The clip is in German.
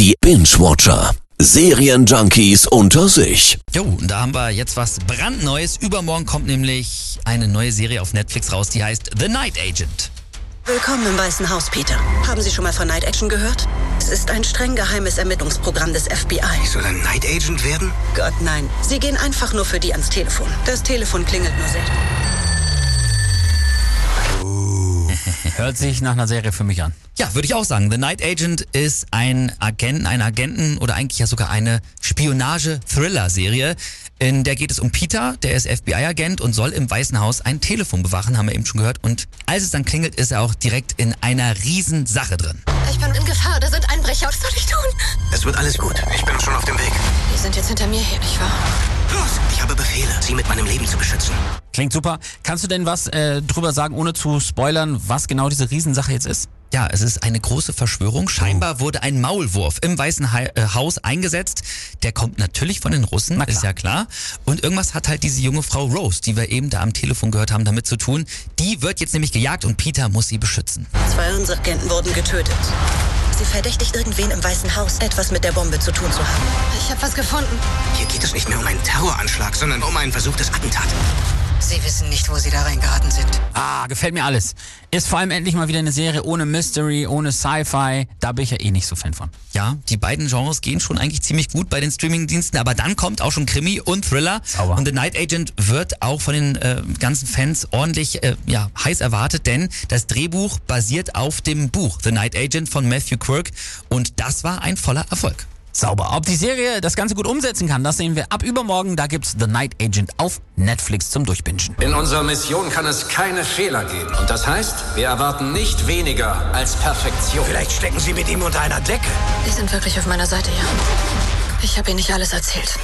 Die Binge-Watcher. Serienjunkies unter sich. Jo, und da haben wir jetzt was brandneues. Übermorgen kommt nämlich eine neue Serie auf Netflix raus, die heißt The Night Agent. Willkommen im Weißen Haus, Peter. Haben Sie schon mal von Night Action gehört? Es ist ein streng geheimes Ermittlungsprogramm des FBI. Ich soll ein Night Agent werden? Gott, nein. Sie gehen einfach nur für die ans Telefon. Das Telefon klingelt nur selten. Hört sich nach einer Serie für mich an. Ja, würde ich auch sagen. The Night Agent ist ein Agenten, ein Agenten oder eigentlich ja sogar eine Spionage-Thriller-Serie. In der geht es um Peter, der ist FBI-Agent und soll im Weißen Haus ein Telefon bewachen, haben wir eben schon gehört. Und als es dann klingelt, ist er auch direkt in einer Riesensache drin. Ich bin in Gefahr, da sind Einbrecher. Was soll ich tun? Es wird alles gut. Ich bin schon auf dem Weg. Die sind jetzt hinter mir her, nicht wahr? Los, ich habe Befehle, mit meinem Leben zu beschützen. Klingt super. Kannst du denn was äh, drüber sagen, ohne zu spoilern, was genau diese Riesensache jetzt ist? Ja, es ist eine große Verschwörung. Scheinbar wurde ein Maulwurf im Weißen äh, Haus eingesetzt. Der kommt natürlich von den Russen, ist ja klar. Und irgendwas hat halt diese junge Frau Rose, die wir eben da am Telefon gehört haben, damit zu tun. Die wird jetzt nämlich gejagt und Peter muss sie beschützen. Zwei unserer Agenten wurden getötet. Sie verdächtigt irgendwen im Weißen Haus, etwas mit der Bombe zu tun zu haben. Ich habe was gefunden. Hier geht es nicht mehr um einen Terroranschlag, sondern um ein versuchtes Attentat. Sie wissen nicht, wo Sie da reingeraten sind. Ah, gefällt mir alles. Ist vor allem endlich mal wieder eine Serie ohne Mystery, ohne Sci-Fi. Da bin ich ja eh nicht so Fan von. Ja, die beiden Genres gehen schon eigentlich ziemlich gut bei den Streamingdiensten, aber dann kommt auch schon Krimi und Thriller. Sauber. Und The Night Agent wird auch von den äh, ganzen Fans ordentlich äh, ja, heiß erwartet, denn das Drehbuch basiert auf dem Buch The Night Agent von Matthew Quirk und das war ein voller Erfolg. Sauber. Ob die Serie das Ganze gut umsetzen kann, das sehen wir ab übermorgen. Da gibt's The Night Agent auf Netflix zum Durchbingen. In unserer Mission kann es keine Fehler geben. Und das heißt, wir erwarten nicht weniger als Perfektion. Vielleicht stecken Sie mit ihm unter einer Decke. Die sind wirklich auf meiner Seite, ja. Ich habe Ihnen nicht alles erzählt.